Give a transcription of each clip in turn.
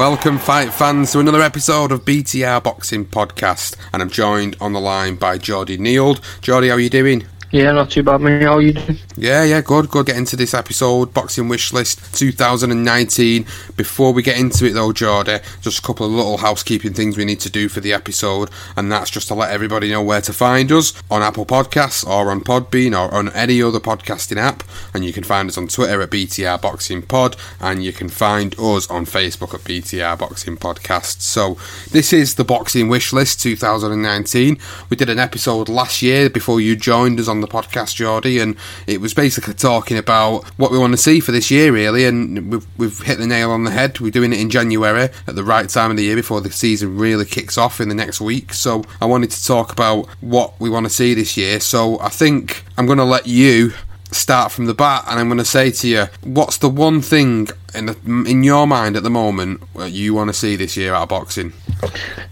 Welcome, fight fans, to another episode of BTR Boxing Podcast, and I'm joined on the line by Geordie Neild. Geordie, how are you doing? Yeah, not too bad, mate. How you doing? Yeah, yeah, good, good. Get into this episode, Boxing Wish List 2019. Before we get into it, though, Geordie, just a couple of little housekeeping things we need to do for the episode, and that's just to let everybody know where to find us on Apple Podcasts or on Podbean or on any other podcasting app. And you can find us on Twitter at BTR Boxing Pod, and you can find us on Facebook at BTR Boxing Podcast. So, this is the Boxing Wish List 2019. We did an episode last year before you joined us on the podcast, Geordie, and it was basically talking about what we want to see for this year, really. And we've, we've hit the nail on the head. We're doing it in January at the right time of the year before the season really kicks off in the next week. So I wanted to talk about what we want to see this year. So I think I'm going to let you start from the bat, and I'm going to say to you, what's the one thing in the, in your mind at the moment that you want to see this year out of boxing?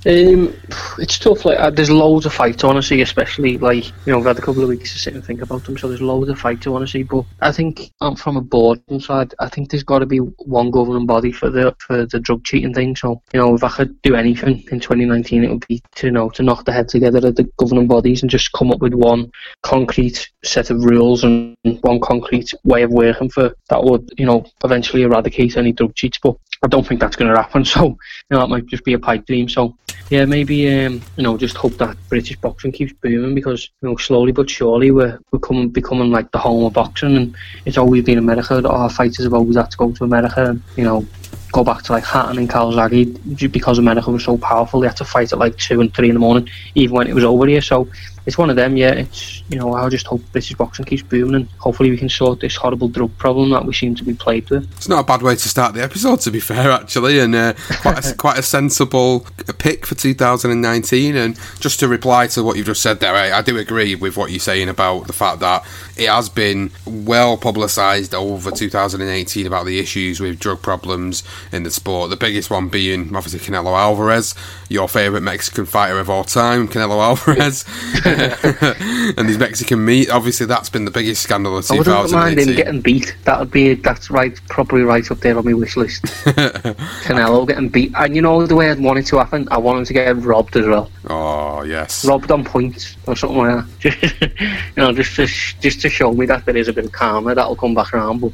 Um, it's tough. Like, uh, there's loads of fights I want to see, especially like you know, I've had a couple of weeks to sit and think about them. So there's loads of fights I want to see. But I think um, from a boardroom side, I think there's got to be one governing body for the for the drug cheating thing. So you know, if I could do anything in 2019, it would be to you know to knock the head together of the governing bodies and just come up with one concrete set of rules and one concrete way of working for that would you know eventually eradicate any drug cheats. But I don't think that's going to happen. So you know, that might just be a pipe dream. So yeah, maybe um, you know, just hope that British boxing keeps booming because you know, slowly but surely we're becoming becoming like the home of boxing, and it's always been America that our fighters have always had to go to America, and you know, go back to like Hatton and Calzaghe because America was so powerful. They had to fight at like two and three in the morning, even when it was over here. So it's one of them. Yeah, it's you know, I just hope British boxing keeps booming, and hopefully we can sort this horrible drug problem that we seem to be plagued with. It's not a bad way to start the episode, to be fair, actually, and uh, quite a, quite a sensible pick for 2019. And just to reply to what you've just said there, I, I do agree with what you're saying about the fact that it has been well publicised over 2018 about the issues with drug problems in the sport. The biggest one being obviously Canelo Alvarez, your favourite Mexican fighter of all time, Canelo Alvarez, and his Mexican meat. Obviously, that's been the biggest scandal of 2018. I wouldn't mind him 2018. getting beat. That would be that's right, probably right up there on my wish list. Canelo getting beat, and you know the way I'd want it to happen. I want him to get robbed as well, Oh yes. robbed on points or something like that. you know, just to just to show me that there is a bit of karma that'll come back around. But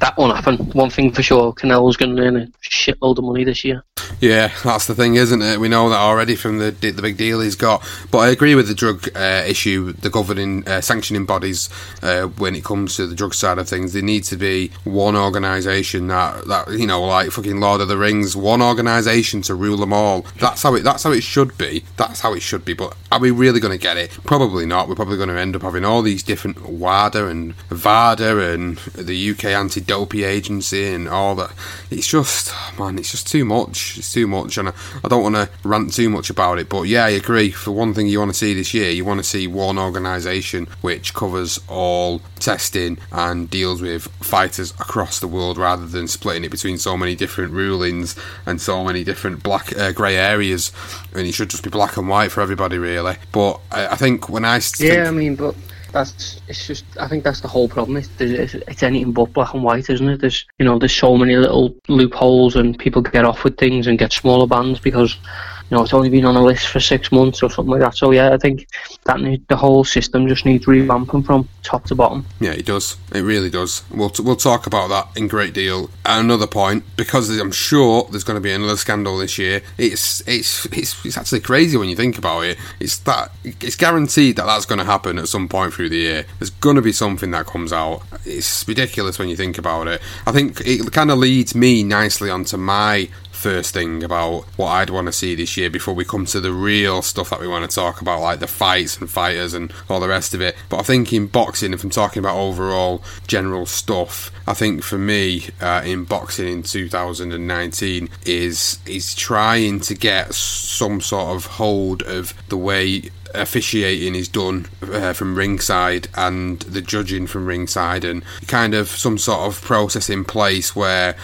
that won't happen. One thing for sure, Canelo's going to earn a shitload of money this year. Yeah, that's the thing, isn't it? We know that already from the the big deal he's got. But I agree with the drug uh, issue. The governing uh, sanctioning bodies, uh, when it comes to the drug side of things, they need to be one organisation that that you know, like fucking Lord of the Rings, one organisation to rule them all. That's how it. That's how it should be. That's how it should be. But are we really going to get it? Probably not. We're probably going to end up having all these different WADA and VADA and the UK anti-doping agency and all that. It's just, man, it's just too much. It's too much, and I, I don't want to rant too much about it. But yeah, I agree. For one thing, you want to see this year, you want to see one organisation which covers all testing and deals with fighters across the world, rather than splitting it between so many different rulings and so many different black uh, grey areas. And it should just be black and white for everybody, really. But I, I think when I think, yeah, I mean, but that's it's just I think that's the whole problem. It's, it's, it's anything but black and white, isn't it? There's you know there's so many little loopholes and people get off with things and get smaller bands because you know it's only been on a list for six months or something like that. So yeah, I think that need, the whole system just needs revamping from top to bottom. Yeah, it does. It really does. We'll t- we'll talk about that in great deal. Another point because I'm sure there's going to be another scandal this year. It's it's it's it's actually crazy when you think about it. It's that it's guaranteed that that's going to happen at some point through the year. There's going to be something that comes out. It's ridiculous when you think about it. I think it kind of leads me nicely onto my first thing about what I'd want to see this year before we come to the real stuff that we want to talk about, like the fights and fighters and all the rest of it. But I think in boxing, if I'm talking about overall general stuff, I think for me uh, in boxing in 2019 is is trying to get some sort of hold of the way officiating is done uh, from ringside and the judging from ringside and kind of some sort of process in place where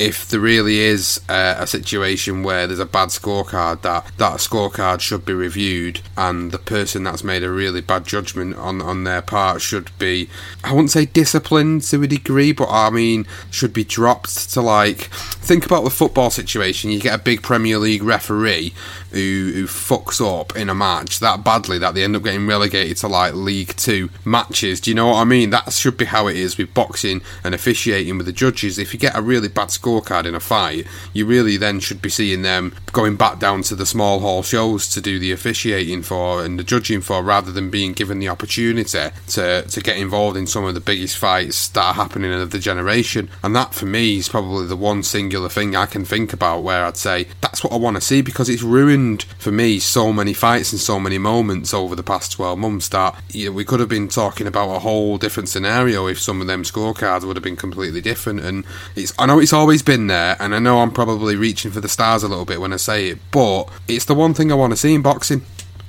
if there really is a situation where there's a bad scorecard, that that scorecard should be reviewed, and the person that's made a really bad judgment on on their part should be, I wouldn't say disciplined to a degree, but I mean should be dropped to like think about the football situation. You get a big Premier League referee who who fucks up in a match that badly that they end up getting relegated to like League Two matches. Do you know what I mean? That should be how it is with boxing and officiating with the judges. If you get a really bad scorecard in a fight, you really then should be seeing them going back down to the small hall shows to do the officiating for and the judging for, rather than being given the opportunity to to get involved in some of the biggest fights that are happening of the generation. And that for me is probably the one singular thing I can think about where I'd say that's what I want to see because it's ruined for me so many fights and so many moments over the past 12 months that you know, we could have been talking about a whole different scenario if some of them scorecards would have been completely different and it's I know it's always been there and I know I'm probably reaching for the stars a little bit when I say it but it's the one thing I want to see in boxing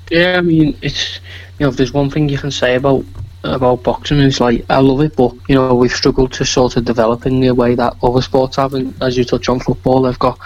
Yeah, I mean, it's you know, if there's one thing you can say about about boxing, it's like I love it, but you know, we've struggled to sort of develop in the way that other sports have. And as you touch on football, they've got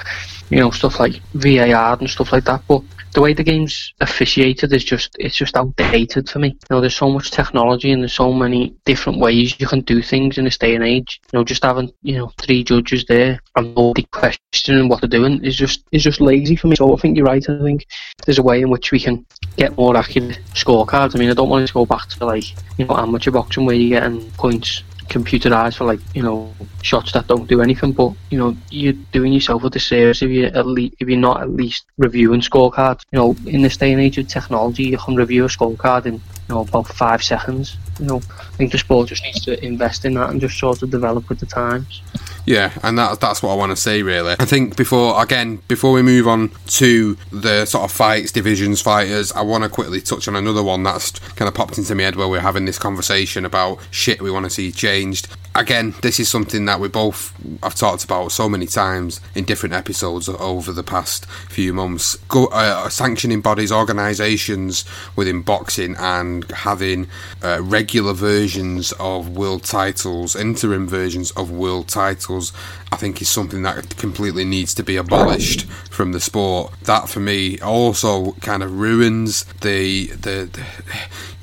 you know stuff like VAR and stuff like that. But the way the game's officiated is just it's just outdated for me. You know, there's so much technology and there's so many different ways you can do things in this day and age. You know, just having you know three judges there and nobody questioning what they're doing is just is just lazy for me. So I think you're right. I think there's a way in which we can get more accurate scorecards. I mean, I don't want to go back to like you know amateur boxing where you're getting points computerized for like you know shots that don't do anything. But you know you're doing yourself a disservice if you're at least if you're not at least reviewing scorecards. You know in this day and age of technology, you can review a scorecard in you know about five seconds. You know I think the sport just needs to invest in that and just sort of develop with the times. Yeah, and that, that's what I want to say, really. I think before, again, before we move on to the sort of fights, divisions, fighters, I want to quickly touch on another one that's kind of popped into my head while we're having this conversation about shit we want to see changed. Again, this is something that we both have talked about so many times in different episodes over the past few months. Go, uh, sanctioning bodies, organisations within boxing, and having uh, regular versions of world titles, interim versions of world titles I think is something that completely needs to be abolished from the sport. That for me also kind of ruins the the. the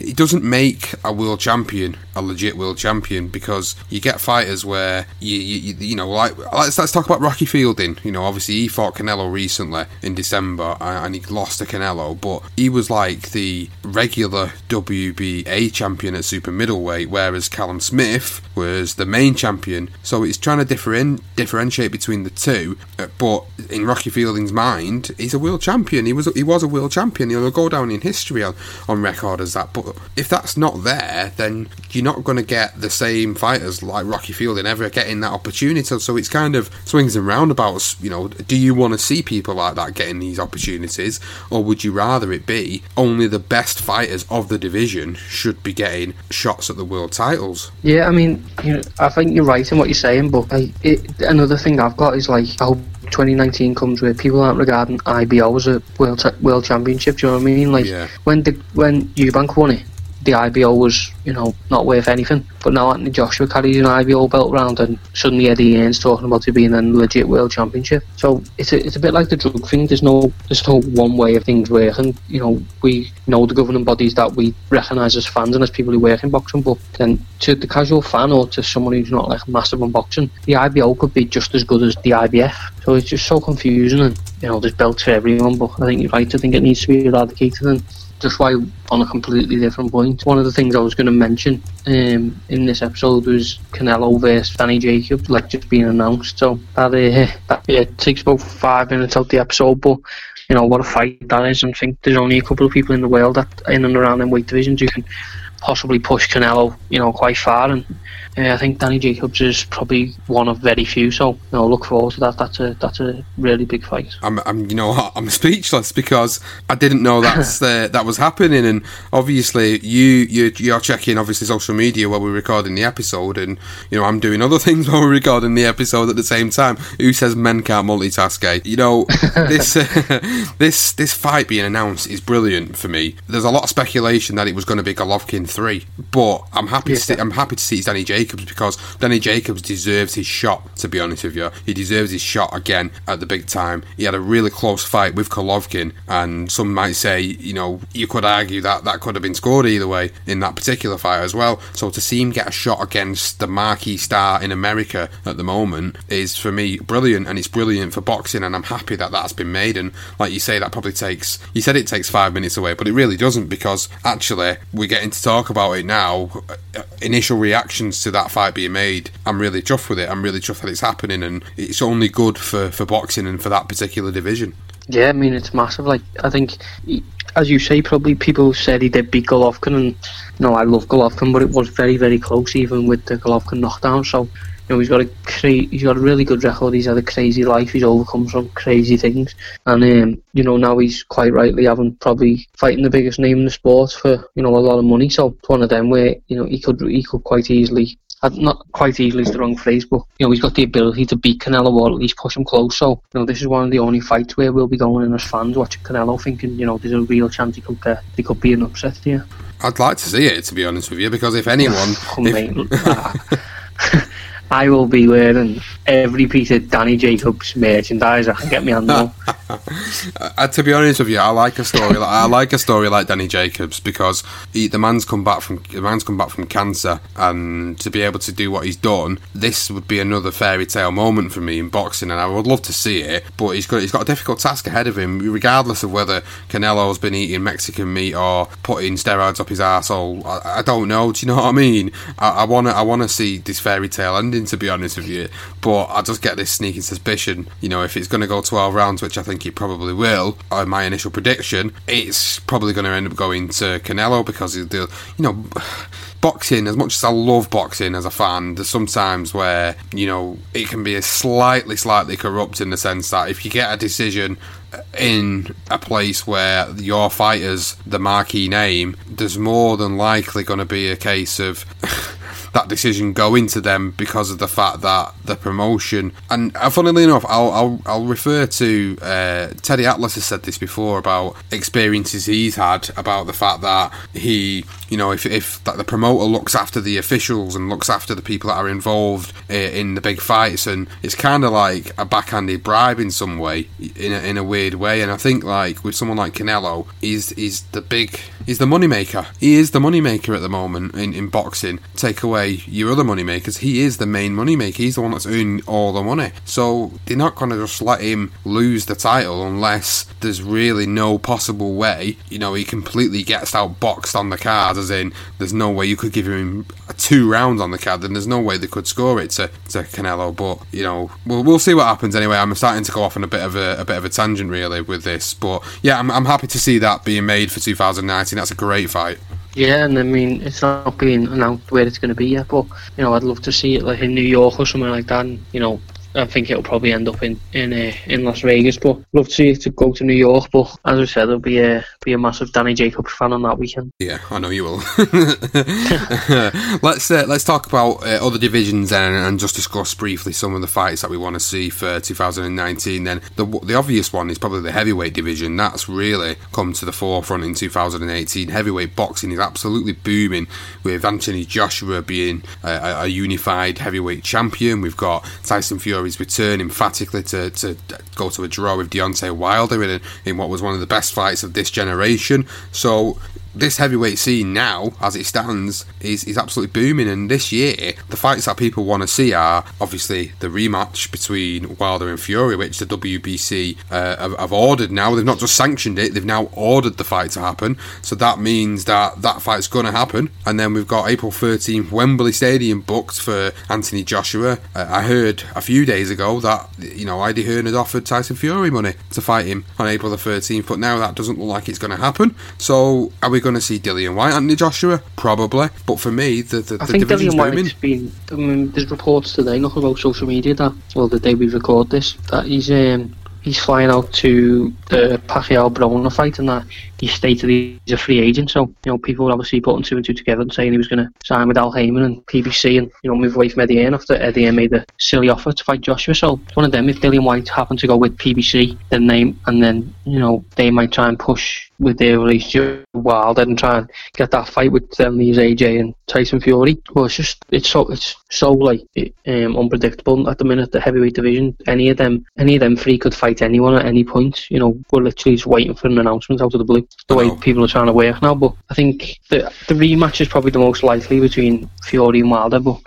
it doesn't make a world champion a legit world champion because you get fighters where you you, you know like let's let's talk about Rocky Fielding. You know, obviously he fought Canelo recently in December and he lost to Canelo, but he was like the regular WBA champion at super middleweight, whereas Callum Smith was the main champion. So it's trying to different, differentiate between the two. uh, But in Rocky Fielding's mind, he's a world champion. He was he was a world champion. He'll go down in history on, on record as that. But if that's not there, then you're not going to get the same fighters like Rocky Fielding ever getting that opportunity. So it's kind of swings and roundabouts. You know, do you want to see people like that getting these opportunities, or would you rather it be only the best fighters of the division should be getting shots at the world titles? Yeah, I mean, you know, I think you're right in what you're saying, but like, it, another thing I've got is like, I hope 2019 comes where people aren't regarding IBO as a world cha- world championship. Do you know what I mean? Like Yeah. when the when Eubank won it, the IBO was you know not worth anything. But now Anthony Joshua carries an IBO belt round, and suddenly Eddie Hearn's talking about it being a legit world championship. So it's a, it's a bit like the drug thing. There's no there's no one way of things working. You know we know the governing bodies that we recognise as fans and as people who work in boxing, but then to the casual fan or to someone who's not like massive on boxing, the IBO could be just as good as the IBF. So it's just so confusing, and you know there's belts for everyone. But I think you're right. I think it needs to be eradicated and just why on a completely different point. One of the things I was going to mention um, in this episode was Canelo versus Danny Jacobs, like just being announced. So that, uh, that yeah, takes about five minutes out the episode, but you know what a fight that is. And I think there's only a couple of people in the world that in and around in weight divisions who can possibly push Canelo, you know, quite far. And uh, I think Danny Jacobs is probably one of very few. So you know, look forward to that. That's a that's a really big fight. I'm, I'm, you know, I'm speechless because I didn't know that's uh, that was happening, and obviously you you you're checking obviously social media while we're recording the episode, and you know I'm doing other things while we're recording the episode at the same time. Who says men can't multitask? Eh? You know, this uh, this this fight being announced is brilliant for me. There's a lot of speculation that it was going to be Golovkin three, but I'm happy to see I'm happy to see it's Danny Jacobs because Danny Jacobs deserves his shot. To be honest with you, he deserves his shot again at the big time. He had a really close fight with Golovkin, and some might say, you know, you could argue that that could have been scored either way in that particular fight as well. So to see him get a shot against the marquee star in America at the moment is for me brilliant, and it's brilliant for boxing, and I'm happy that that's been made. And like you say, that probably takes. You said it takes five minutes away, but it really doesn't because actually we're getting to talk about it now. Uh, Initial reactions to that fight being made, I'm really chuffed with it. I'm really chuffed that it's happening, and it's only good for for boxing and for that particular division. Yeah, I mean it's massive. Like I think, as you say, probably people said he did beat Golovkin, and know I love Golovkin, but it was very very close even with the Golovkin knockdown. So know he's got a cra- he's got a really good record. He's had a crazy life. He's overcome some crazy things, and um, you know now he's quite rightly having probably fighting the biggest name in the sport for you know a lot of money. So it's one of them where you know he could he could quite easily not quite easily is the wrong phrase, but you know he's got the ability to beat Canelo or at least push him close. So you know this is one of the only fights where we'll be going in as fans watching Canelo, thinking you know there's a real chance he could get he could be an upset here. I'd like to see it, to be honest with you, because if anyone, if- mate, ah. I will be wearing every piece of Danny Jacobs merchandise I can get my hands on. Uh, to be honest with you, I like a story. like, I like a story like Danny Jacobs because he, the man's come back from the man's come back from cancer, and to be able to do what he's done, this would be another fairy tale moment for me in boxing, and I would love to see it. But he's got he's got a difficult task ahead of him, regardless of whether Canelo's been eating Mexican meat or putting steroids up his arsehole. I, I don't know. Do you know what I mean? I want to I want to see this fairy tale ending. To be honest with you, but I just get this sneaking suspicion. You know, if it's going to go twelve rounds, which I think it probably will, uh, my initial prediction, it's probably going to end up going to Canelo because he'll you know. Boxing, as much as I love boxing as a fan, there's sometimes where, you know, it can be a slightly, slightly corrupt in the sense that if you get a decision in a place where your fighter's the marquee name, there's more than likely going to be a case of that decision go into them because of the fact that the promotion and uh, funnily enough I'll, I'll, I'll refer to uh, Teddy Atlas has said this before about experiences he's had about the fact that he you know if, if that the promoter looks after the officials and looks after the people that are involved uh, in the big fights and it's kind of like a backhanded bribe in some way in a, in a weird way and I think like with someone like Canelo he's, he's the big he's the moneymaker he is the moneymaker at the moment in, in boxing take away your other money makers. He is the main money maker. He's the one that's earning all the money. So they're not going to just let him lose the title unless there's really no possible way. You know, he completely gets outboxed on the card, as in there's no way you could give him two rounds on the card, and there's no way they could score it to, to Canelo. But you know, we'll, we'll see what happens anyway. I'm starting to go off on a bit of a, a bit of a tangent really with this, but yeah, I'm, I'm happy to see that being made for 2019. That's a great fight. Yeah, and I mean, it's not being announced where it's going to be yet, but you know, I'd love to see it like in New York or somewhere like that. And, you know, I think it'll probably end up in in uh, in Las Vegas, but love to to go to New York. But as I said, there'll be a be a massive Danny Jacobs fan on that weekend. Yeah, I know you will. let's uh, let's talk about uh, other divisions then, and just discuss briefly some of the fights that we want to see for 2019. Then the the obvious one is probably the heavyweight division. That's really come to the forefront in 2018. Heavyweight boxing is absolutely booming, with Anthony Joshua being a, a unified heavyweight champion. We've got Tyson Fury his return emphatically to, to go to a draw with Deontay Wilder in, in what was one of the best fights of this generation. So this heavyweight scene now, as it stands, is, is absolutely booming. And this year, the fights that people want to see are obviously the rematch between Wilder and Fury, which the WBC uh, have, have, ordered now. They've not just sanctioned it, they've now ordered the fight to happen. So that means that that fight's going to happen. And then we've got April 13th, Wembley Stadium booked for Anthony Joshua. Uh, I heard a few days ago that, you know, Eddie Hearn had offered Tyson Fury money to fight him on April the 13th, but now that doesn't look like it's going to happen. So are we going to see Dillian Whyte, Anthony Joshua? Probably. But for me, the, the, I the think division's Dillian booming. Whyte's been. I mean, there's reports today, nothing about social media that, well, the day we record this, that he's um, he's flying out to the Pacquiao Broner fight and that he stated he's a free agent. So, you know, people were obviously putting two and two together and saying he was going to sign with Al Haymon and PBC and, you know, move away from Eddie Hearn after Eddie Hearn made a silly offer to fight Joshua. So, it's one of them. If Dillian Whyte happened to go with PBC, then they, and then, you know, they might try and push with their relationship with Wilder and try and get that fight with um, these AJ and Tyson Fury. Well, it's just, it's so, it's so like, um, unpredictable at the minute, the heavyweight division. Any of them, any of them three could fight anyone at any point. You know, we're literally just waiting for an announcement out of the blue the way people are trying to work now. But I think the the rematch is probably the most likely between Fury and Wilder. But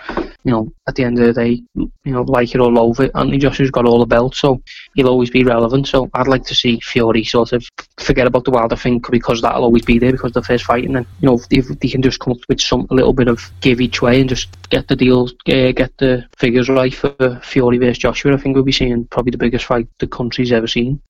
you know, at the end of the day, you know, like it or love it, Anthony Joshua's got all the belts, so he'll always be relevant. So I'd like to see Fury sort of forget about the Wilder thing because that'll always be there because the first fight, and then you know, if they can just come up with some a little bit of give each way and just get the deals, uh, get the figures right for Fury versus Joshua, I think we'll be seeing probably the biggest fight the country's ever seen.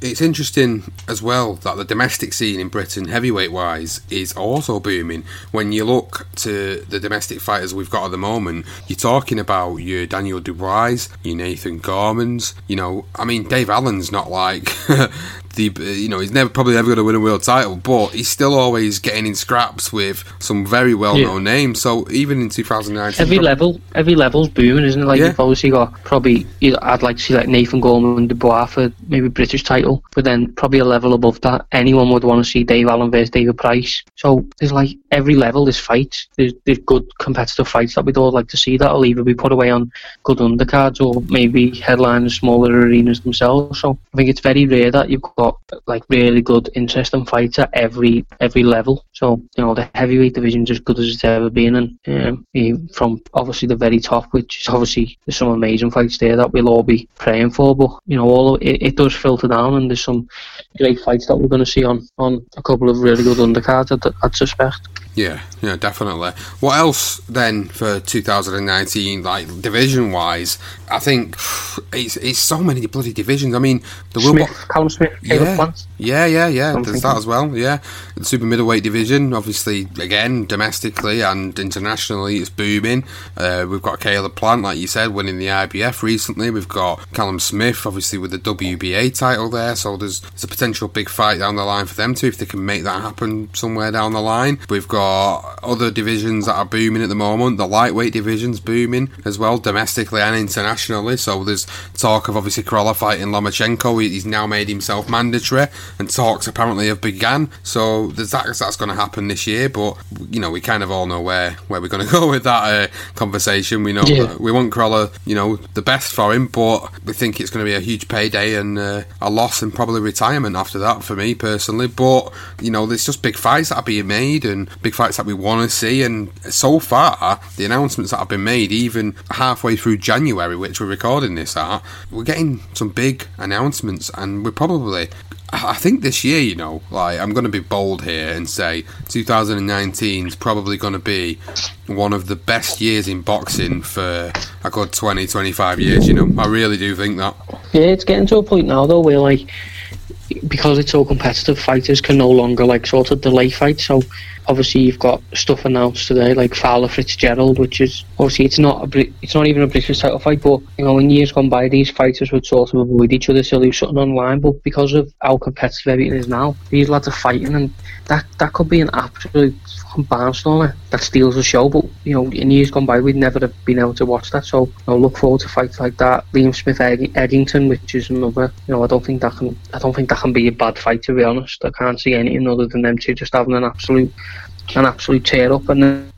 It's interesting as well that the domestic scene in Britain, heavyweight wise, is also booming. When you look to the domestic fighters we've got at the moment, you're talking about your Daniel Dubois, your Nathan Gormans. You know, I mean, Dave Allen's not like the uh, you know he's never probably ever going to win a world title, but he's still always getting in scraps with some very well known yeah. names. So even in 2019, every level, every level's booming, isn't it? Like yeah. you've obviously got probably I'd like to see like Nathan Gorman and Dubois for maybe British title, but then probably a level above that, anyone would want to see Dave Allen versus David Price. So there's like every level there's fights. There's, there's good competitive fights that we'd all like to see. That'll either be put away on good undercards or maybe headline smaller arenas themselves. So I think it's very rare that you've got like really good, interesting fights at every every level. So you know the heavyweight division is as good as it's ever been, and um, from obviously the very top, which is obviously there's some amazing fights there that we'll all be praying for. But you know all it, it does filter down, and there's some great fights that we're going to see on on a couple of really good undercards. I'd, I'd suspect. Yeah, yeah, definitely. What else then for 2019, like division wise? I think it's it's so many bloody divisions. I mean, the Smith, Will Callum Smith, yeah, yeah, yeah, yeah. I'm There's that as well. Yeah, the super middleweight division, obviously, again domestically and internationally, it's booming. Uh, we've got Caleb Plant, like you said, winning the IBF recently. We've got Callum Smith, obviously, with the WBA title there. So there's, there's a potential big fight down the line for them too if they can make that happen somewhere down the line. We've got other divisions that are booming at the moment. The lightweight division's booming as well, domestically and internationally. So there's talk of obviously Crolla fighting Lomachenko. He's now made himself mandatory, and talks apparently have begun. So there's that that's going to happen this year. But you know, we kind of all know where where we're going to go with that uh, conversation. We know yeah. we want Crolla, you know, the best for him, but we think it's going to be a huge payday and uh, a loss and probably retirement after that for me personally. But you know, there's just big fights that are being made and big fights that we want to see. And so far, the announcements that have been made, even halfway through January, which we're recording this at, we're getting some big announcements, and we're probably I think this year, you know, like I'm going to be bold here and say 2019 is probably going to be one of the best years in boxing for a good 20, 25 years. You know, I really do think that. Yeah, it's getting to a point now though where like because it's so competitive, fighters can no longer like sort of delay fights. So obviously you've got stuff announced today like Fowler Fitzgerald, which is obviously it's not a it's not even a British title fight, but you know in years gone by these fighters would sort of avoid each other to lose something online. But because of how competitive everything is now, these lads are fighting, and that that could be an absolute fucking barnstormer that steals the show. But you know in years gone by we'd never have been able to watch that. So I look forward to fights like that. Liam Smith Eggington, which is another. You know I don't think that can I don't think that can be a bad fight to be honest. I can't see anything other than them two just having an absolute an absolute tear up, and then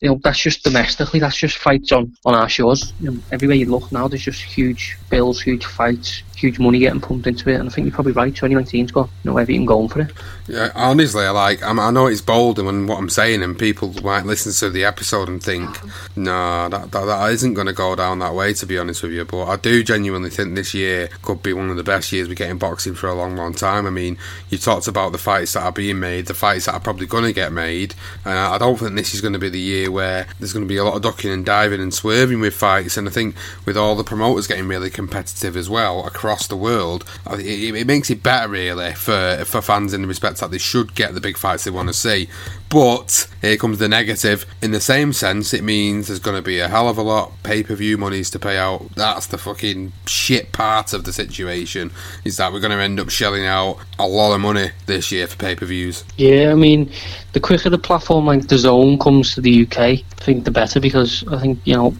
you know that's just domestically. That's just fights on on our shores. You know, everywhere you look now, there's just huge bills, huge fights, huge money getting pumped into it, and I think you're probably right. 2019's got you know everything going for it. Yeah, honestly, I like I'm, i know it's bold and what I'm saying, and people might listen to the episode and think, no, that, that, that isn't going to go down that way. To be honest with you, but I do genuinely think this year could be one of the best years we get in boxing for a long, long time. I mean, you talked about the fights that are being made, the fights that are probably going to get made, I don't think this is going to be the year where there's going to be a lot of ducking and diving and swerving with fights. And I think with all the promoters getting really competitive as well across the world, it, it makes it better really for for fans in the respect that they should get the big fights they want to see. But here comes the negative. In the same sense, it means there's going to be a hell of a lot pay per view monies to pay out. That's the fucking shit part of the situation. Is that we're going to end up shelling out a lot of money this year for pay per views. Yeah, I mean, the quicker the platform like DAZN comes to the UK, I think the better because I think you know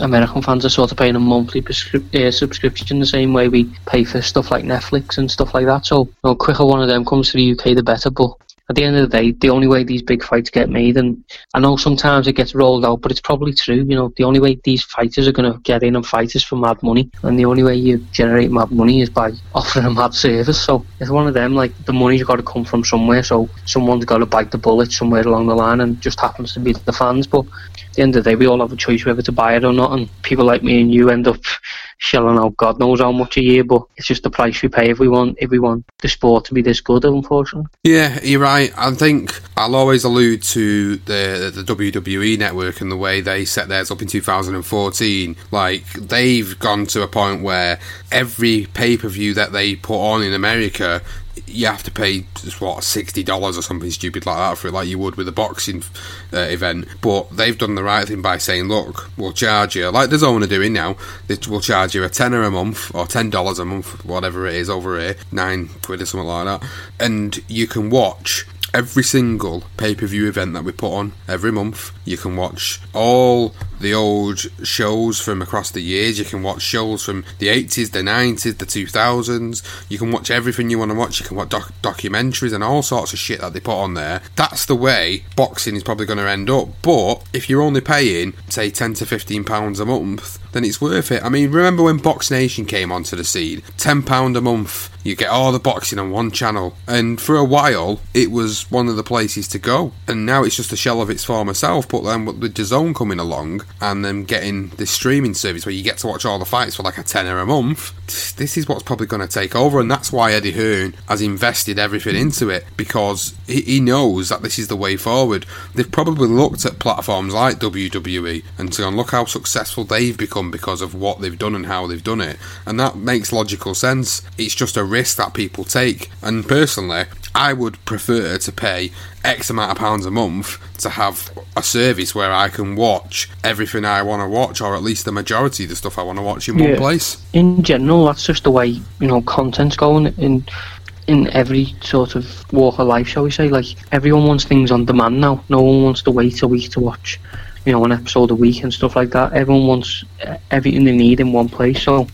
American fans are sort of paying a monthly prescri- uh, subscription the same way we pay for stuff like Netflix and stuff like that. So, the know, quicker one of them comes to the UK, the better. But at the end of the day, the only way these big fights get made, and I know sometimes it gets rolled out, but it's probably true. You know, the only way these fighters are going to get in and fight is for mad money, and the only way you generate mad money is by offering a mad service. So it's one of them. Like the money's got to come from somewhere, so someone's got to bite the bullet somewhere along the line, and just happens to be the fans. But the end of the day, we all have a choice whether to buy it or not, and people like me and you end up shelling out God knows how much a year, but it's just the price we pay if we want if we want the sport to be this good. Unfortunately. Yeah, you're right. I think I'll always allude to the the WWE network and the way they set theirs up in 2014. Like they've gone to a point where every pay per view that they put on in America you have to pay what sixty dollars or something stupid like that for it, like you would with a boxing uh, event. But they've done the right thing by saying, "Look, we'll charge you like DAZN are doing now. We'll charge you a tenner a month or ten dollars a month, whatever it is over here, nine quid or something like that, and you can watch every single pay per view event that we put on every month. You can watch all the old shows from across the years. You can watch shows from the 80s, the 90s, the 2000s. You can watch everything you want to watch. You can watch doc- documentaries and all sorts of shit that they put on there. That's the way boxing is probably going to end up. But if you're only paying, say, 10 to 15 pounds a month, then it's worth it. I mean, remember when Box Nation came onto the scene? £10 a month, you get all the boxing on one channel. And for a while, it was one of the places to go. And now it's just a shell of its former self. But then with DAZN coming along and then getting this streaming service where you get to watch all the fights for like a tenner a month, this is what's probably going to take over. And that's why Eddie Hearn has invested everything into it because he knows that this is the way forward. They've probably looked at platforms like WWE and gone, look how successful they've become because of what they've done and how they've done it. And that makes logical sense. It's just a risk that people take. And personally, I would prefer to pay X amount of pounds a month to have a service where I can watch everything I want to watch, or at least the majority of the stuff I want to watch in yeah. one place. In general, that's just the way you know content's going in in every sort of walk of life, shall we say? Like everyone wants things on demand now. No one wants to wait a week to watch, you know, an episode a week and stuff like that. Everyone wants eh, everything they need in one place. So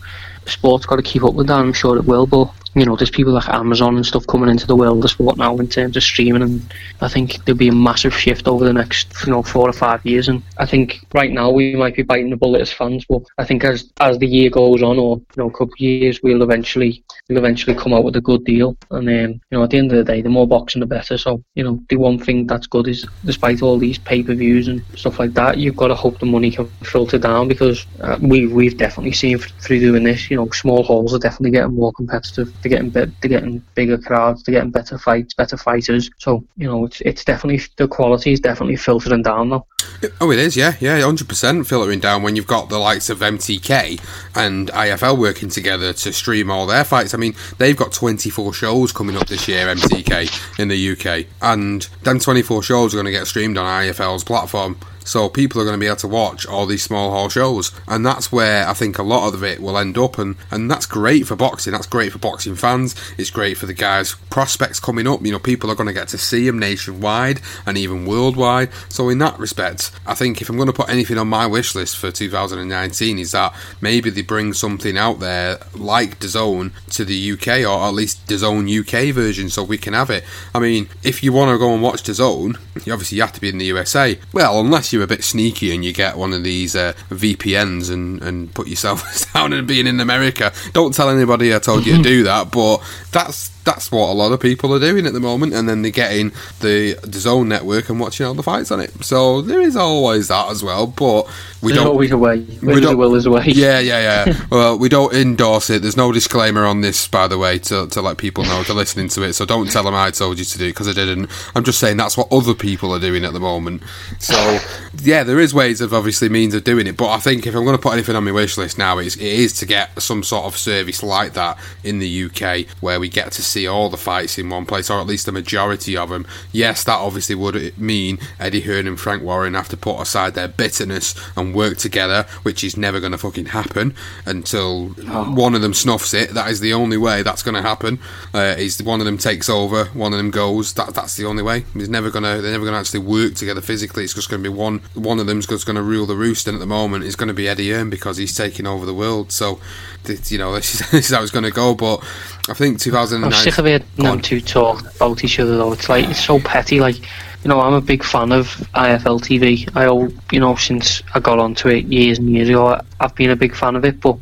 sport's got to keep up with that. I'm sure it will, but you know, there's people like Amazon and stuff coming into the world of sport now in terms of streaming, and I think there'll be a massive shift over the next, you know, four or five years. And I think right now we might be biting the bullet as fans, but I think as as the year goes on, or you know, a couple of years, we'll eventually we'll eventually come out with a good deal. And um, you know, at the end of the day, the more boxing, the better. So you know, the one thing that's good is, despite all these pay per views and stuff like that, you've got to hope the money can filter down because uh, we we've definitely seen through doing this, you know, small halls are definitely getting more competitive. They're getting be- they're getting bigger crowds. They're getting better fights, better fighters. So you know, it's it's definitely the quality is definitely filtering down now. Oh, it is, yeah, yeah, hundred percent filtering down when you've got the likes of MTK and IFL working together to stream all their fights. I mean, they've got twenty four shows coming up this year, MTK in the UK, and them twenty four shows are going to get streamed on IFL's platform. So people are going to be able to watch all these small hall shows, and that's where I think a lot of it will end up, and and that's great for boxing. That's great for boxing fans. It's great for the guys prospects coming up. You know, people are going to get to see them nationwide and even worldwide. So in that respect, I think if I'm going to put anything on my wish list for 2019 is that maybe they bring something out there like DAZN to the UK, or at least DAZN UK version, so we can have it. I mean, if you want to go and watch DAZN, you obviously have to be in the USA. Well, unless you're a bit sneaky and you get one of these uh, VPNs and, and put yourself down and being in America. Don't tell anybody I told you to do that, but that's that's what a lot of people are doing at the moment, and then they're getting the DAZN network and watching all the fights on it. So there is always that as well, but we There's don't. always a way. Where we don't- will, there's a way. Yeah, yeah, yeah. well, we don't endorse it. There's no disclaimer on this, by the way, to, to let people know to listening to it. So don't tell them I told you to do it because I didn't. I'm just saying that's what other people are doing at the moment. So yeah, there is ways of obviously means of doing it. But I think if I'm going to put anything on my wish list now, it's, it is to get some sort of service like that in the UK where we get to see all the fights in one place, or at least the majority of them. Yes, that obviously would mean Eddie Hearn and Frank Warren have to put aside their bitterness and work together, which is never going to fucking happen until one of them snuffs it. That is the only way that's going to happen. Uh, is one of them takes over, one of them goes. That that's the only way. It's never gonna. They're never gonna actually work together physically. It's just going to be one. Um, one of them's going to rule the roost, and at the moment, it's going to be Eddie Hearn because he's taking over the world. So, you know, this is, this is how it's going to go. But I think 2009. I'm sick of it them two talk about each other though. It's like it's so petty. Like you know, I'm a big fan of IFL TV. I al- you know since I got onto it years and years ago, I've been a big fan of it. But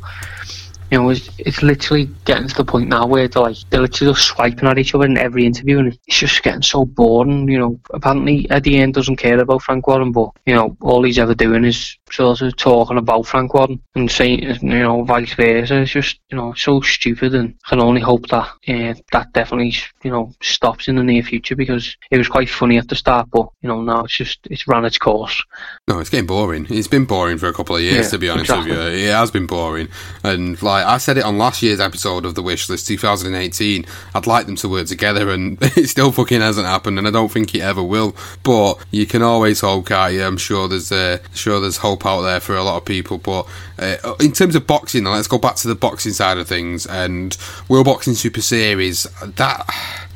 you know, it's, it's literally getting to the point now where they're like they're literally just swiping at each other in every interview, and it's just getting so boring. You know, apparently Eddie Hearn doesn't care about Frank Warren, but you know, all he's ever doing is sort of talking about Frank Warren and saying, you know, vice versa. It's just you know so stupid, and I can only hope that uh, that definitely you know stops in the near future because it was quite funny at the start, but you know now it's just it's ran its course. No, it's getting boring. It's been boring for a couple of years, Yeah, to be honest exactly. with you. It has been boring. And like I said it on last year's episode of the Wish List 2018, I'd like them to work together, and it still fucking hasn't happened, and I don't think it ever will. But you can always hope, can't you? I'm sure there's uh, sure there's hope out there for a lot of people. But uh, in terms of boxing, let's go back to the boxing side of things and World Boxing Super Series. That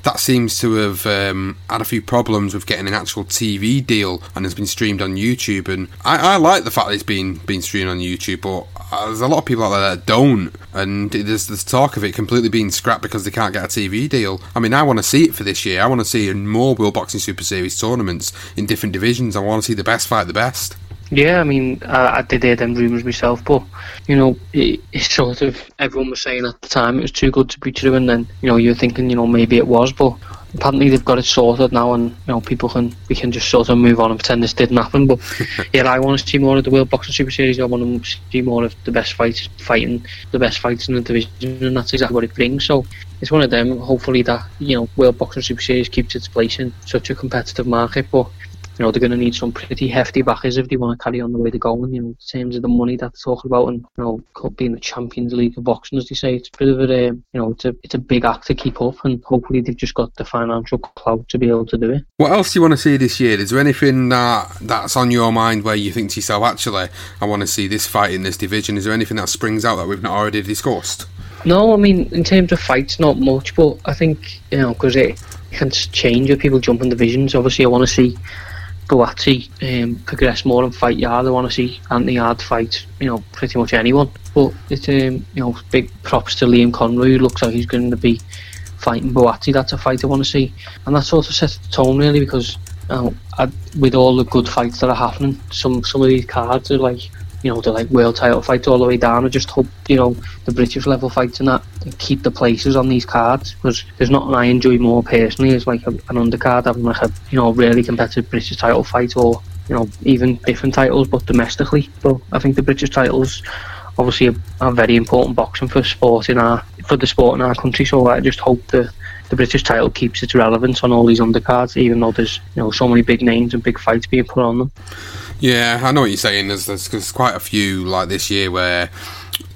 that seems to have um, had a few problems with getting an actual TV deal and has been streamed on YouTube. And I, I like the fact that it's been been streamed on YouTube, but uh, there's a lot of people out there that don't. And there's this talk of it completely being scrapped because they can't get a TV deal. I mean, I want to see it for this year. I want to see more World Boxing Super Series tournaments in different divisions. I want to see the best fight the best. Yeah, I mean, I, I did hear them rumours myself, but you know, it, it's sort of everyone was saying at the time it was too good to be true, and then you know you're thinking, you know, maybe it was, but apparently they've got it sorted now, and you know people can we can just sort of move on and pretend this didn't happen. But yeah, I want to see more of the World Boxing Super Series. I want to see more of the best fights fighting the best fights in the division, and that's exactly what it brings. So it's one of them. Hopefully that you know World Boxing Super Series keeps its place in such a competitive market, but you know, they're going to need some pretty hefty backers if they want to carry on the way they're going, you know, in terms of the money that they're talking about and, you know, being the Champions League of boxing, as they say, it's a bit of a, um, you know, it's a, it's a big act to keep up and hopefully they've just got the financial clout to be able to do it. What else do you want to see this year? Is there anything that that's on your mind where you think to yourself, actually, I want to see this fight in this division? Is there anything that springs out that we've not already discussed? No, I mean, in terms of fights, not much, but I think, you know, because it can change if people jump in divisions. Obviously, I want to see Buatsi um, progress more and fight Yarde. I want to see Anthony Yarde fight, you know, pretty much anyone. But it's um, you know, big props to Liam Conroy. Looks like he's going to be fighting Buatsi. That's a fight I want to see, and that sort of sets the tone really because I, with all the good fights that are happening, some some of these cards are like you know, the like world title fights all the way down. I just hope, you know, the British level fights and that keep the places on these cards because there's nothing I enjoy more personally is like a, an undercard having like a, you know, really competitive British title fight or, you know, even different titles but domestically. But I think the British titles obviously are, are very important boxing for sport in our, for the sport in our country. So I just hope that the British title keeps its relevance on all these undercards, even though there's you know so many big names and big fights being put on them. Yeah, I know what you're saying. There's, there's, there's quite a few like this year where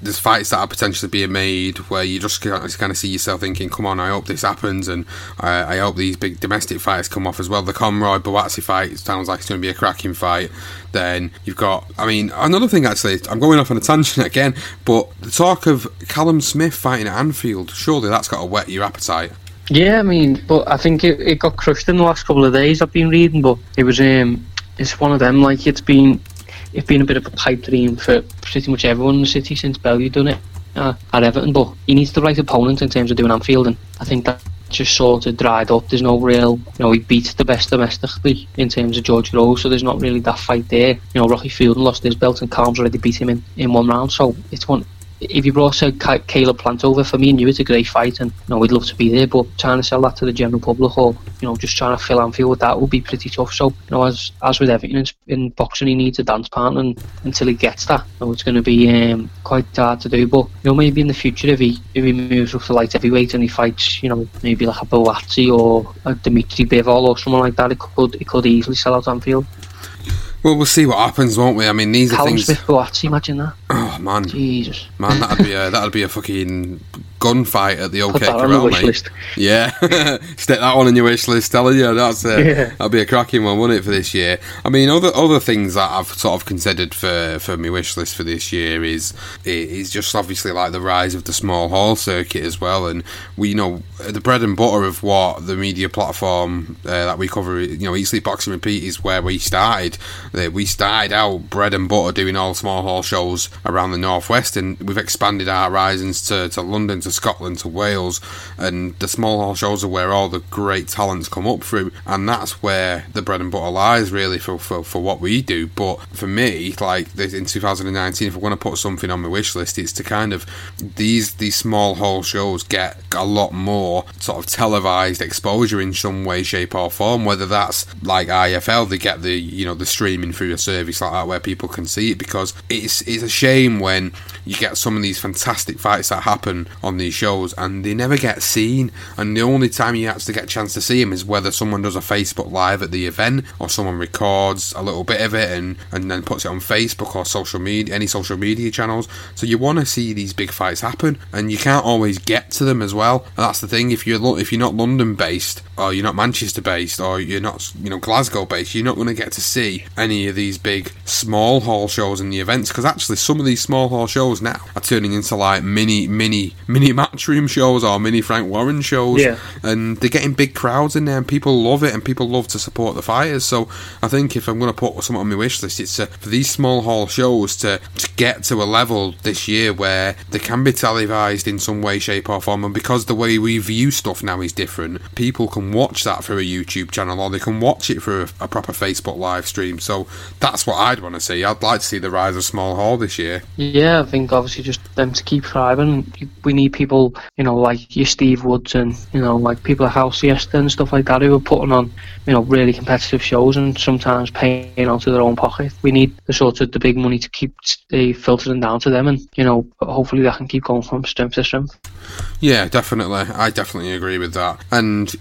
there's fights that are potentially being made where you just kind of see yourself thinking, "Come on, I hope this happens," and I, I hope these big domestic fights come off as well. The Conroy Buatsi fight sounds like it's going to be a cracking fight. Then you've got, I mean, another thing actually. I'm going off on a tangent again, but the talk of Callum Smith fighting at Anfield. Surely that's got to whet your appetite. Yeah, I mean, but I think it, it got crushed in the last couple of days. I've been reading, but it was um, it's one of them. Like it's been, it's been a bit of a pipe dream for pretty much everyone in the city since Bellew done it uh, at Everton. But he needs the right opponent in terms of doing Anfield, and I think that just sort of dried up. There's no real, you know, he beat the best domestically in terms of George Groves, so there's not really that fight there. You know, Rocky Fielding lost his belt, and Callum's already beat him in, in one round, so it's one if you brought Caleb Plant over for me and you, it's a great fight, and you know we'd love to be there. But trying to sell that to the general public, or you know just trying to fill Anfield with that, would be pretty tough. So you know, as as with everything in, in boxing, he needs a dance partner, and until he gets that, you know, it's going to be um, quite hard to do. But you know, maybe in the future, if he if he moves up to light heavyweight and he fights, you know, maybe like a Buatsi or a Dimitri Bivol or someone like that, it could it could easily sell out Anfield. Well, we'll see what happens, won't we? I mean, these Callum are things. Smith imagine that. Oh man, Jesus, man, that'd be a that'd be a fucking gunfight at the OK Put that on the Corral, mate. list. Yeah, stick that one on your wish list, telling you that's a, Yeah. that'd be a cracking one, wouldn't it, for this year? I mean, other other things that I've sort of considered for for my wish list for this year is is just obviously like the rise of the small hall circuit as well, and we you know the bread and butter of what the media platform uh, that we cover, you know, Sleep Boxing Repeat is where we started. Uh, we started out bread and butter doing all small hall shows around the northwest, and we've expanded our horizons to, to London, to Scotland, to Wales, and the small hall shows are where all the great talents come up through, and that's where the bread and butter lies really for, for, for what we do. But for me, like in 2019, if I want to put something on my wish list, it's to kind of these these small hall shows get a lot more sort of televised exposure in some way, shape, or form. Whether that's like IFL, they get the you know the streaming through a service like that where people can see it because it's it's a shame when you get some of these fantastic fights that happen on these shows and they never get seen. And the only time you actually get a chance to see them is whether someone does a Facebook live at the event or someone records a little bit of it and and then puts it on Facebook or social media, any social media channels. So you want to see these big fights happen, and you can't always get to them as well. And that's the thing. If you're if you're not London based or you're not Manchester based or you're not you know Glasgow based, you're not going to get to see any of these big small hall shows and the events because actually some of these small hall shows now are turning into like mini mini mini matchroom shows or mini Frank Warren shows. Yeah. and they're getting big crowds in there and people love it and people love to support the fighters. So I think if I'm going to put something on my wish list it's uh, for these small hall shows to, to get to a level this year where they can be televised in some way shape or form. And because the way we view stuff now is different people can watch that through a YouTube channel or they can watch it through a, a proper Facebook live stream. So that's what I'd want to see. I'd like to see the rise of small hall this year. Yeah, I think obviously just them to keep thriving. We need people, you know, like your Steve Woods and you know, like people at House Siesta and stuff like that who are putting on, you know, really competitive shows and sometimes paying out of their own pocket. We need the sort of the big money to keep uh, filtering down to them, and you know, hopefully that can keep going from strength to strength. Yeah, definitely. I definitely agree with that. And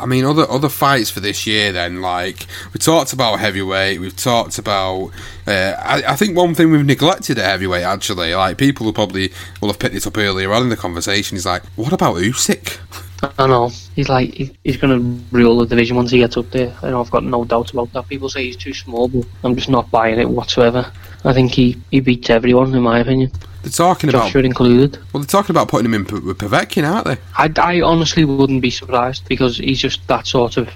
I mean, other other fights for this year. Then, like we talked about heavyweight, we've talked about. Uh, I, I think one thing we've neglected at heavyweight actually, like people who probably will have picked this up earlier on in the conversation, is like, what about Usyk? I know he's like he, he's going to rule the division once he gets up there. Know I've got no doubt about that. People say he's too small, but I'm just not buying it whatsoever. I think he, he beats everyone in my opinion. They're talking about Joshua included. well, they're talking about putting him in P- with Povetkin, aren't they? I, I honestly wouldn't be surprised because he's just that sort of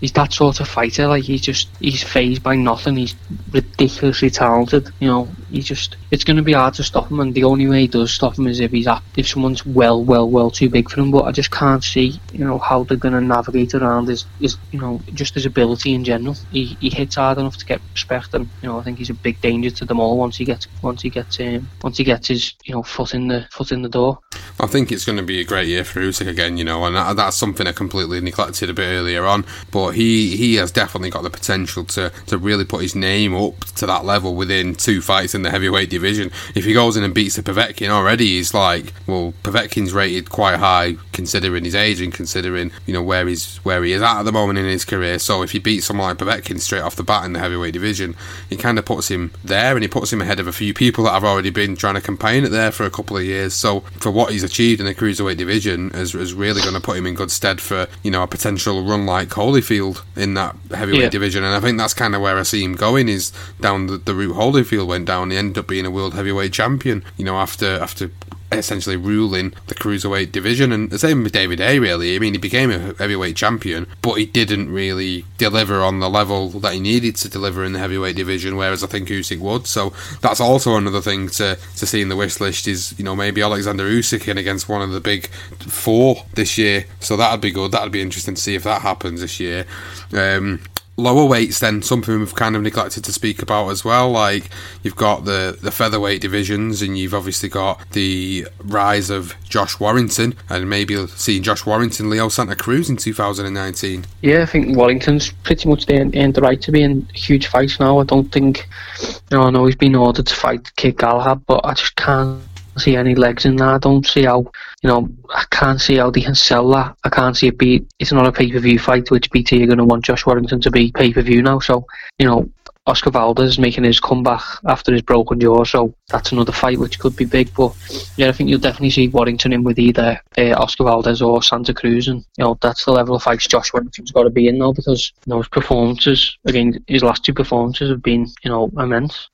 he's that sort of fighter. Like he's just he's phased by nothing. He's ridiculously talented. You know, he's just it's going to be hard to stop him, and the only way he does stop him is if he's up, if someone's well, well, well too big for him. But I just can't see you know how they're going to navigate around his, his you know just his ability in general. He, he hits hard enough to get respect, and you know I think he's a big danger to them all once he gets once he gets um, once he gets his you know foot in the foot in the door. I think it's going to be a great year for Usyk again, you know, and that, that's something I completely neglected a bit earlier on. But he, he has definitely got the potential to, to really put his name up to that level within two fights in the heavyweight division. If he goes in and beats the Povetkin already, he's like, well, Povetkin's rated quite high considering his age and considering you know where he's where he is at at the moment in his career. So if he beats someone like Povetkin straight off the bat in the heavyweight division, it kind of puts him there, and he puts him ahead of a few people that have already been trying to campaign it there for a couple of years. So for what he's achieved in the cruiserweight division, is, is really going to put him in good stead for you know a potential run like Holyfield in that heavyweight Yeah. division. And I think that's kind of where I see him going is down the, the route Holyfield went down. He ended up being a world heavyweight champion. You know after after essentially ruling the cruiserweight division. And the same with David Haye. Really, I mean, he became a heavyweight champion, but he didn't really deliver on the level that he needed to deliver in the heavyweight division. Whereas I think Usyk would. So that's also another thing to to see in the wish list is you know maybe Alexander Usyk in against one of the big four this year. So that'd be good. That'd be interesting to see if that happens this year. Um, lower weights then something we've kind of neglected to speak about as well like you've got the the featherweight divisions and you've obviously got the rise of Josh Warrington and maybe seeing Josh Warrington Leo Santa Cruz in 2019 Yeah, I think Warrington's pretty much earned, earned the right to be in huge fights now. I don't think, you know, I know he's been ordered to fight Kid Galahad, but I just can't see any legs in that. I don't see how, you know, I can't see how they can sell that. I can't see it be, it's not a pay per view fight, which BT are going to want Josh Warrington to be pay per view now. So, you know, Oscar Valdez making his comeback after his broken jaw, so that's another fight which could be big. But yeah, I think you'll definitely see Warrington in with either uh, Oscar Valdez or Santa Cruz, and you know that's the level of fights Josh Warrington's got to be in now because you know his performances again, his last two performances have been you know immense.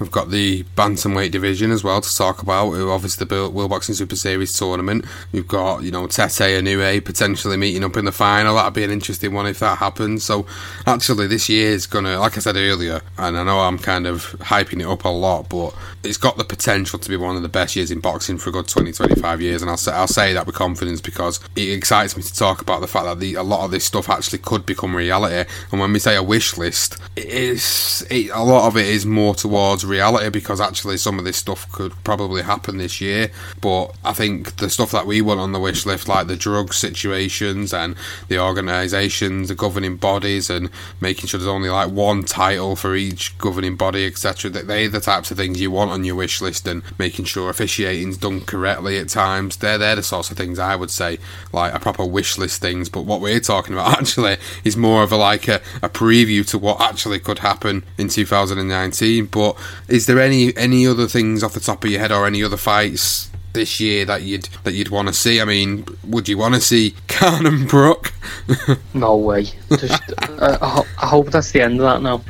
We've got the bantamweight division as well to talk about. Obviously, the World Boxing Super Series tournament. We've got you know Tete Inoue potentially meeting up in the final. That'd be an interesting one if that happens. So, actually, this year is gonna, like I said earlier, and I know I'm kind of hyping it up a lot, but it's got the potential to be one of the best years in boxing for a good 20, 25 years. And I'll say I'll say that with confidence because it excites me to talk about the fact that the, a lot of this stuff actually could become reality. And when we say a wish list, it is it, a lot of it is more towards reality because actually some of this stuff could probably happen this year. But I think the stuff that we want on the wish list, like the drug situations and the organisations, the governing bodies, and making sure there's only like one title for each governing body, etc. That they're the types of things you want on your wish list, and making sure officiating's done correctly at times. They're they're the sorts of things I would say like a proper wish list things. But what we're talking about actually is more of a like a, a preview to what actually could happen in 2019. But is there any any other things off the top of your head or any other fights? This year that you'd that you'd want to see. I mean, would you want to see Khan and Brook? No way. Just, uh, I, ho- I hope that's the end of that now.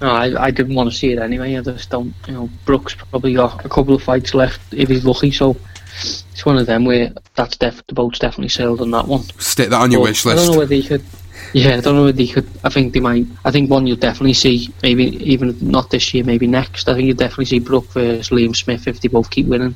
No, I, I didn't want to see it anyway. I just don't. You know, Brooks probably got a couple of fights left if he's lucky. So it's one of them where that's def- the boat's definitely sailed on that one. Stick that on your But wish I don't know whether he could. Yeah, I don't know whether he could. I think they might. I think one you'll definitely see. Maybe even not this year. Maybe next. I think you'll definitely see Brook versus Liam Smith if they both keep winning.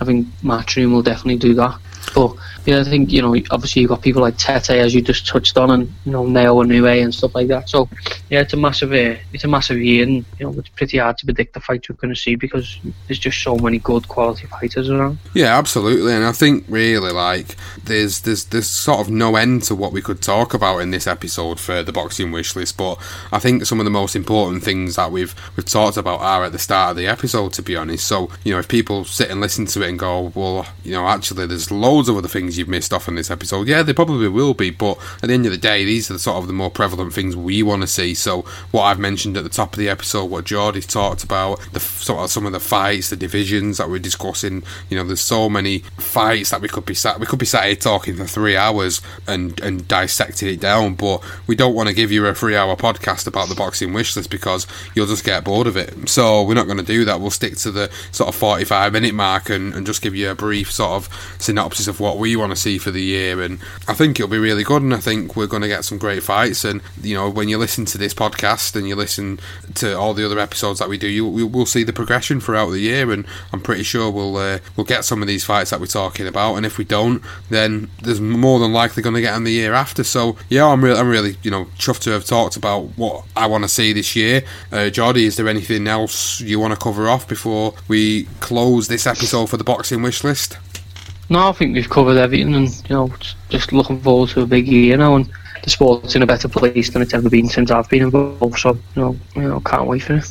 I think Matchroom will definitely do that. But yeah, I think you know. Obviously, you've got people like Tete, as you just touched on, and you know Naoya Inoue and stuff like that. So yeah, it's a massive. Uh, it's a massive year, and you know it's pretty hard to predict the fights we're going to see because there's just so many good quality fighters around. Yeah, absolutely, and I think really like there's there's there's sort of no end to what we could talk about in this episode for the boxing wish list. But I think some of the most important things that we've we've talked about are at the start of the episode. To be honest, so you know if people sit and listen to it and go, well, you know, actually there's loads loads of other things you've missed off in this episode. Yeah, there probably will be, but at the end of the day, these are the sort of the more prevalent things we want to see. So what I've mentioned at the top of the episode, what Geordie's talked about, the sort of some of the fights, the divisions that we're discussing. You know, there's so many fights that we could be sat we could be sat here talking for three hours and and dissecting it down, but we don't want to give you a three hour podcast about the boxing wish list because you'll just get bored of it. So we're not going to do that. We'll stick to the sort of 45 minute mark and, and just give you a brief sort of synopsis of what we want to see for the year. And I think it'll be really good. And I think we're going to get some great fights. And, you know, when you listen to this podcast and you listen to all the other episodes that we do, you we'll see the progression throughout the year. And I'm pretty sure we'll, uh, we'll get some of these fights that we're talking about. And if we don't, then there's more than likely going to get in the year after. So, yeah, I'm really, I'm really, you know, chuffed to have talked about what I want to see this year. Uh, Geordie, is there anything else you want to cover off before we close this episode for the boxing wish list? No, I think we've covered everything, and you know, just looking forward to a big year now, and the sport's in a better place than it's ever been since I've been involved. So, you know, you know, can't wait for it.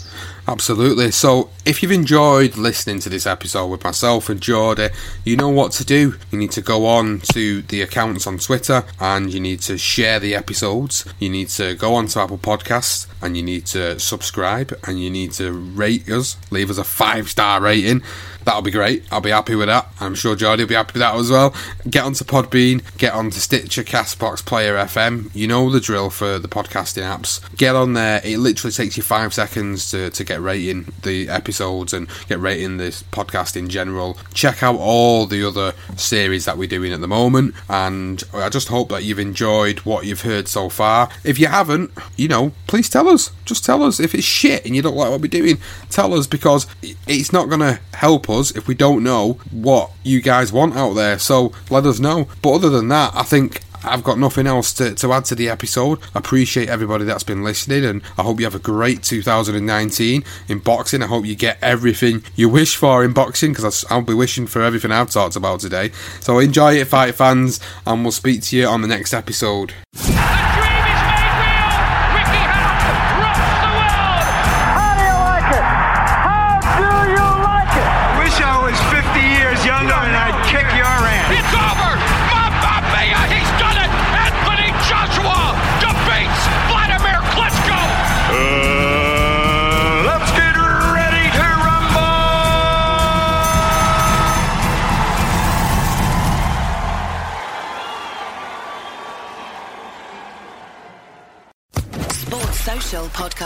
Absolutely. So, if you've enjoyed listening to this episode with myself and Geordie, you know what to do. You need to go on to the accounts on Twitter and you need to share the episodes. You need to go on to Apple Podcasts and you need to subscribe and you need to rate us, leave us a five star rating. That'll be great. I'll be happy with that. I'm sure Geordie will be happy with that as well. Get onto Podbean, get onto Stitcher, Castbox, Player FM. You know the drill for the podcasting apps. Get on there. It literally takes you five seconds to, to get rating the episodes and get rating this podcast in general. Check out all the other series that we're doing at the moment. And I just hope that you've enjoyed what you've heard so far. If you haven't, you know, please tell us. Just tell us if it's shit and you don't like what we're doing. Tell us because it's not going to help us if we don't know what you guys want out there. So let us know. But other than that, I think I've got nothing else to, to add to the episode. I appreciate everybody that's been listening, and I hope you have a great 2019 in boxing. I hope you get everything you wish for in boxing because I'll be wishing for everything I've talked about today. So enjoy it, fight fans, and we'll speak to you on the next episode.